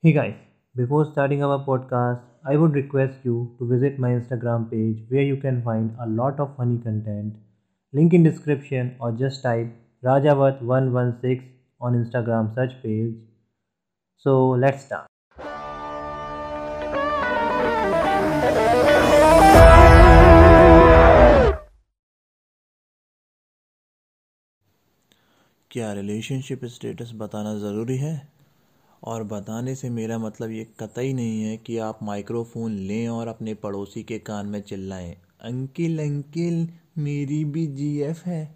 Hey guys, before starting our podcast, I would request you to visit my Instagram page where you can find a lot of funny content. Link in description or just type Rajavat116 on Instagram search page. So let's start. क्या relationship status बताना ज़रूरी है और बताने से मेरा मतलब ये कतई नहीं है कि आप माइक्रोफोन लें और अपने पड़ोसी के कान में चिल्लाएँ। अंकिल अंकिल, मेरी भी जीएफ है।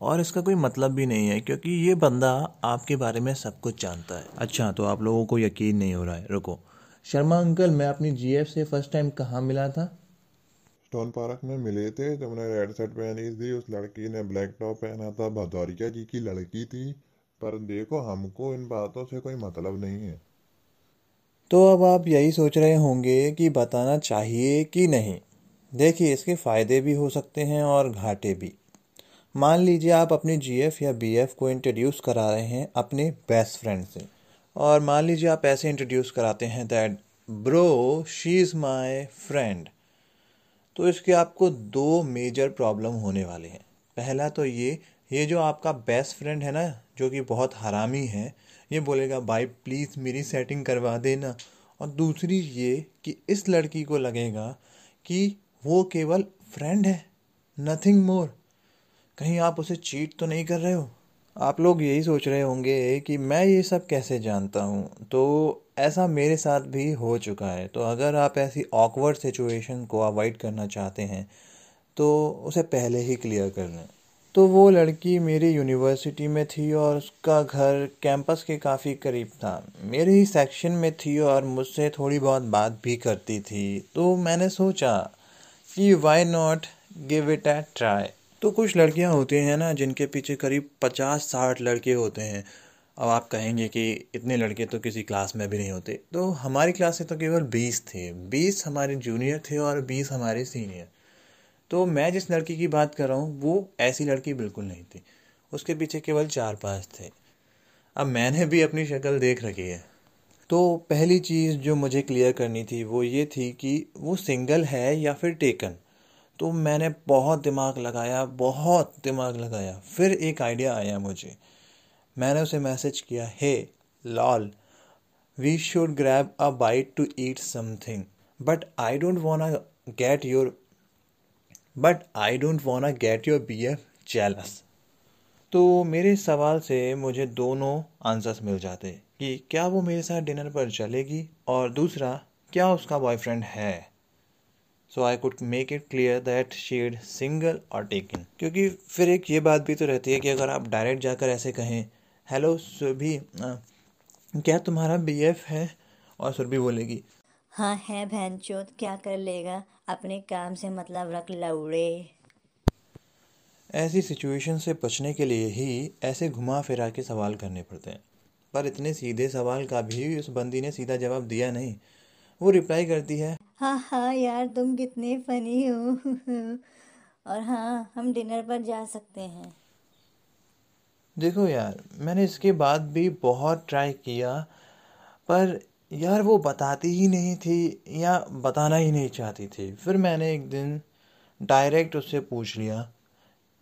और इसका कोई मतलब भी नहीं है, क्योंकि ये बंदा आपके बारे में सब कुछ जानता है। अच्छा तो आप लोगों को यकीन नहीं हो रहा है। रुको। शर्मा अंकल, मैं अपनी जीएफ से फ़र्स्ट टाइम कहाँ मिला था? स्टोन पार्क में मिले थे। तुमने रेड शर्ट पहनी थी, उस लड़की ने ब्लैक टॉप पहना था। भदौरिया जी की लड़की थी। पर देखो, हमको इन बातों से कोई मतलब नहीं है। तो अब आप यही सोच रहे होंगे कि बताना चाहिए कि नहीं? देखिए, इसके फ़ायदे भी हो सकते हैं और घाटे भी। मान लीजिए आप अपनी जीएफ या बीएफ को इंट्रोड्यूस करा रहे हैं अपने बेस्ट फ्रेंड से। और मान लीजिए आप ऐसे इंट्रोड्यूस कराते हैं that bro she is my friend तो इसके आपको दो मेजर प्रॉब्लम होने वाले हैं। पहला तो ये ये जो आपका बेस्ट फ्रेंड है ना, जो कि बहुत हरामी है, ये बोलेगा, भाई प्लीज़ मेरी सेटिंग करवा देना। और दूसरी ये कि इस लड़की को लगेगा कि वो केवल फ्रेंड है नथिंग मोर कहीं आप उसे चीट तो नहीं कर रहे हो? आप लोग यही सोच रहे होंगे कि मैं ये सब कैसे जानता हूँ? तो ऐसा मेरे साथ भी हो चुका है। तो अगर आप ऐसी ऑकवर्ड सिचुएशन को अवॉइड करना चाहते हैं तो उसे पहले ही क्लियर कर लें। तो वो लड़की मेरी यूनिवर्सिटी में थी और उसका घर कैंपस के काफ़ी करीब था। मेरे ही सेक्शन में थी और मुझसे थोड़ी बहुत बात भी करती थी। तो मैंने सोचा कि why not give it a try तो कुछ लड़कियाँ होती हैं ना, जिनके पीछे करीब पचास साठ लड़के होते हैं। अब आप कहेंगे कि इतने लड़के तो किसी क्लास में भी नहीं होते। तो हमारी क्लास से तो केवल बीस थे। बीस हमारे जूनियर थे और बीस हमारे सीनियर तो मैं जिस लड़की की बात कर रहा हूँ, वो ऐसी लड़की बिल्कुल नहीं थी। उसके पीछे केवल चार पाँच थे। अब मैंने भी अपनी शक्ल देख रखी है। तो पहली चीज़ जो मुझे क्लियर करनी थी, वो ये थी कि वो सिंगल है या फिर टेकन तो मैंने बहुत दिमाग लगाया, बहुत दिमाग लगाया। फिर एक आइडिया आया मुझे। मैंने उसे मैसेज किया, hey, lol we should grab a bite to eat something but I don't want get your but I don't want get your B F jealous तो मेरे सवाल से मुझे दोनों आंसर्स मिल जाते कि क्या वो मेरे साथ डिनर पर चलेगी और दूसरा, क्या उसका बॉयफ्रेंड है? So I could make it clear that she'd single और टेकन क्योंकि फिर एक ये बात भी तो रहती है कि अगर आप डायरेक्ट जाकर ऐसे कहें हेलो सुरभि क्या तुम्हारा बी एफ़ है? और सुरभि बोलेगी हाँ है बहन चोत क्या कर लेगा? अपने काम से मतलब रख लौड़े। ऐसी सिचुएशन से बचने के लिए ही ऐसे घुमा फिरा के सवाल करने पड़ते हैं। पर इतने सीधे सवाल का भी उस बंदी ने सीधा जवाब दिया नहीं। वो रिप्लाई करती है हाँ हाँ यार तुम कितने फनी हो। और हाँ हम डिनर पर जा सकते हैं। देखो यार मैंने इसके बाद भी बहुत ट्राई किया पर यार वो बताती ही नहीं थी या बताना ही नहीं चाहती थी। फिर मैंने एक दिन डायरेक्ट उससे पूछ लिया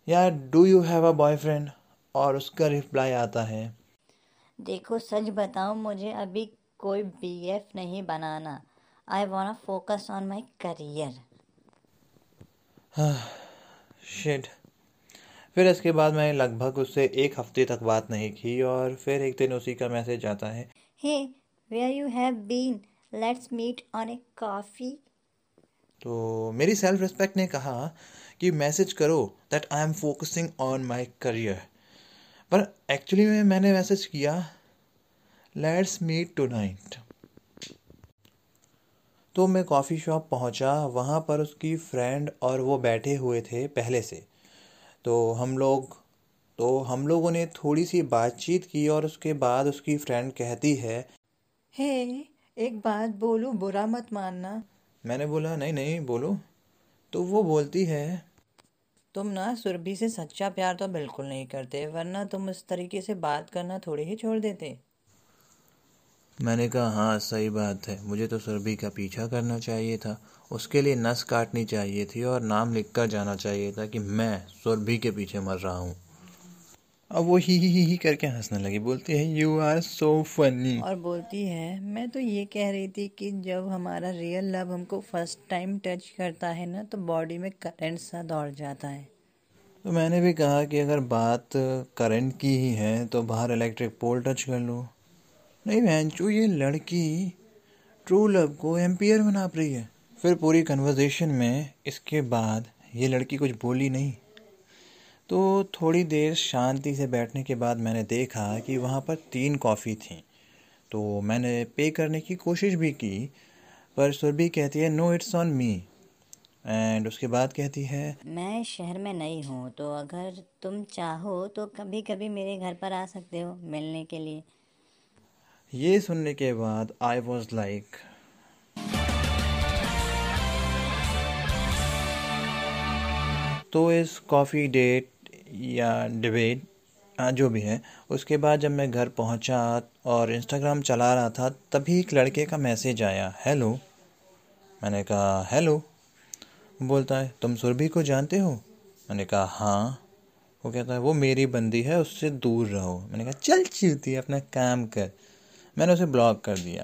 यार do you have a boyfriend और उसका रिप्लाई आता है देखो सच बताऊँ मुझे अभी कोई बीएफ नहीं बनाना। I want focus on my career shit फिर इसके बाद मैंने लगभग उससे एक हफ़्ते तक बात नहीं की और फिर एक दिन उसी का मैसेज आता है hey hey, where you have been. Let's meet on a coffee. तो मेरी सेल्फ रिस्पेक्ट ने कहा कि मैसेज करो that I am focusing on my career पर एक्चुअली में मैंने मैसेज किया लेट्स मीट टू नाइट तो मैं कॉफ़ी शॉप पहुँचा, वहाँ पर उसकी फ्रेंड और वो बैठे हुए थे पहले से। तो हम लोग तो हम लोगों ने थोड़ी सी बातचीत की और उसके बाद उसकी फ्रेंड कहती है हे एक बात बोलूँ बुरा मत मानना। मैंने बोला नहीं नहीं बोलो। तो वो बोलती है तुम ना सुरभि से सच्चा प्यार तो बिल्कुल नहीं करते वरना तुम इस तरीके से बात करना थोड़ी ही छोड़ देते। मैंने कहा हाँ सही बात है। मुझे तो सुरभि का पीछा करना चाहिए था। उसके लिए नस काटनी चाहिए थी और नाम लिख कर जाना चाहिए था कि मैं सुरभि के पीछे मर रहा हूँ। अब वो ही ही ही ही करके हंसने लगी बोलती है यू आर सो फनी और बोलती है मैं तो ये कह रही थी कि जब हमारा रियल लव हमको फ़र्स्ट टाइम टच करता है ना तो बॉडी में करंट सा दौड़ जाता है। तो मैंने भी कहा कि अगर बात करंट की ही है तो बाहर इलेक्ट्रिक पोल टच कर लो। नहीं बहनचू ये लड़की ट्रू लव को एम्पियर में नाप रही है फिर पूरी कन्वर्जेशन में इसके बाद ये लड़की कुछ बोली नहीं। तो थोड़ी देर शांति से बैठने के बाद मैंने देखा कि वहाँ पर तीन कॉफ़ी थी। तो मैंने पे करने की कोशिश भी की पर सुरभि कहती है no it's on me and उसके बाद कहती है मैं शहर में नहीं हूँ तो अगर तुम चाहो तो कभी कभी मेरे घर पर आ सकते हो मिलने के लिए। ये सुनने के बाद आई वॉज़ लाइक तो इस कॉफ़ी डेट या डिबेट जो भी है, उसके बाद जब मैं घर पहुँचा और इंस्टाग्राम चला रहा था, तभी एक लड़के का मैसेज आया हेलो मैंने कहा हेलो बोलता है, तुम सुरभि को जानते हो? मैंने कहा हाँ. वो कहता है, वो मेरी बंदी है, उससे दूर रहो. मैंने कहा, चल चलती अपना काम कर. मैंने उसे ब्लॉक कर दिया।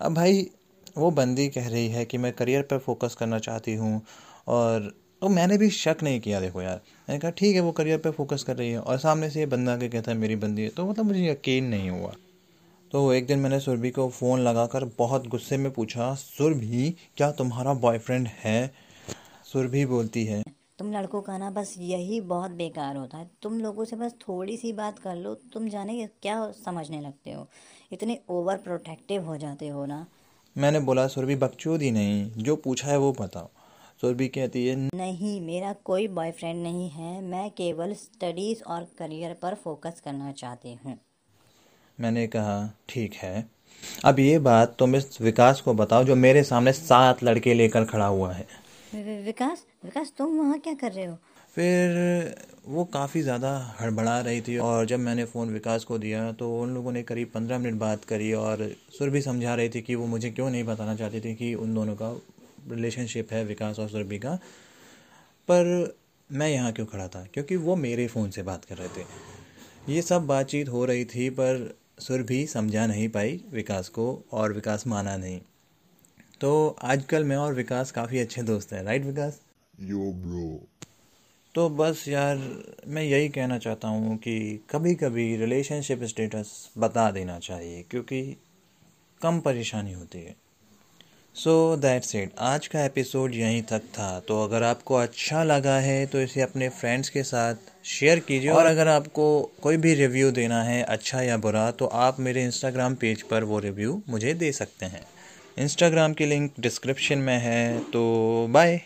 अब भाई, वो बंदी कह रही है कि मैं करियर पर फोकस करना चाहती हूँ और तो मैंने भी शक नहीं किया देखो यार। मैंने कहा ठीक है वो करियर पे फोकस कर रही है और सामने से ये बंदा के कहता है मेरी बंदी है। तो मतलब मुझे यकीन नहीं हुआ। तो एक दिन मैंने सुरभि को फ़ोन लगाकर बहुत गुस्से में पूछा सुरभि क्या तुम्हारा बॉयफ्रेंड है? सुरभि बोलती है तुम लड़कों का ना बस यही बहुत बेकार होता है। तुम लोगों से बस थोड़ी सी बात कर लो तुम जाने क्या समझने लगते हो। इतने ओवर प्रोटेक्टिव हो जाते हो ना। मैंने बोला सुरभि बकचोदी नहीं जो पूछा है वो बताओ। सुरभि कहती है नहीं मेरा कोई बॉयफ्रेंड नहीं है। मैं केवल स्टडीज़ और करियर पर फोकस करना चाहती हूँ। मैंने कहा ठीक है। अब ये बात तुम इस विकास को बताओ जो मेरे सामने सात लड़के लेकर खड़ा हुआ है। विकास विकास तुम वहाँ क्या कर रहे हो? फिर वो काफ़ी ज़्यादा हड़बड़ा रही थी और जब मैंने फ़ोन विकास को दिया तो उन लोगों ने करीब पंद्रह मिनट बात करी और सुर भी समझा रही थी कि वो मुझे क्यों नहीं बताना चाहती थी कि उन दोनों का रिलेशनशिप है विकास और सुरभि का पर मैं यहाँ क्यों खड़ा था? क्योंकि वो मेरे फ़ोन से बात कर रहे थे। ये सब बातचीत हो रही थी पर सुरभि समझा नहीं पाई विकास को और विकास माना नहीं। तो आजकल मैं और विकास काफ़ी अच्छे दोस्त हैं राइट विकास? यो ब्रो तो बस यार मैं यही कहना चाहता हूँ कि कभी कभी रिलेशनशिप स्टेटस बता देना चाहिए क्योंकि कम परेशानी होती है। सो दैट्स इट आज का एपिसोड यहीं तक था। तो अगर आपको अच्छा लगा है तो इसे अपने फ्रेंड्स के साथ शेयर कीजिए। और अगर आपको कोई भी रिव्यू देना है अच्छा या बुरा तो आप मेरे इंस्टाग्राम पेज पर वो रिव्यू मुझे दे सकते हैं। इंस्टाग्राम की लिंक डिस्क्रिप्शन में है। तो बाय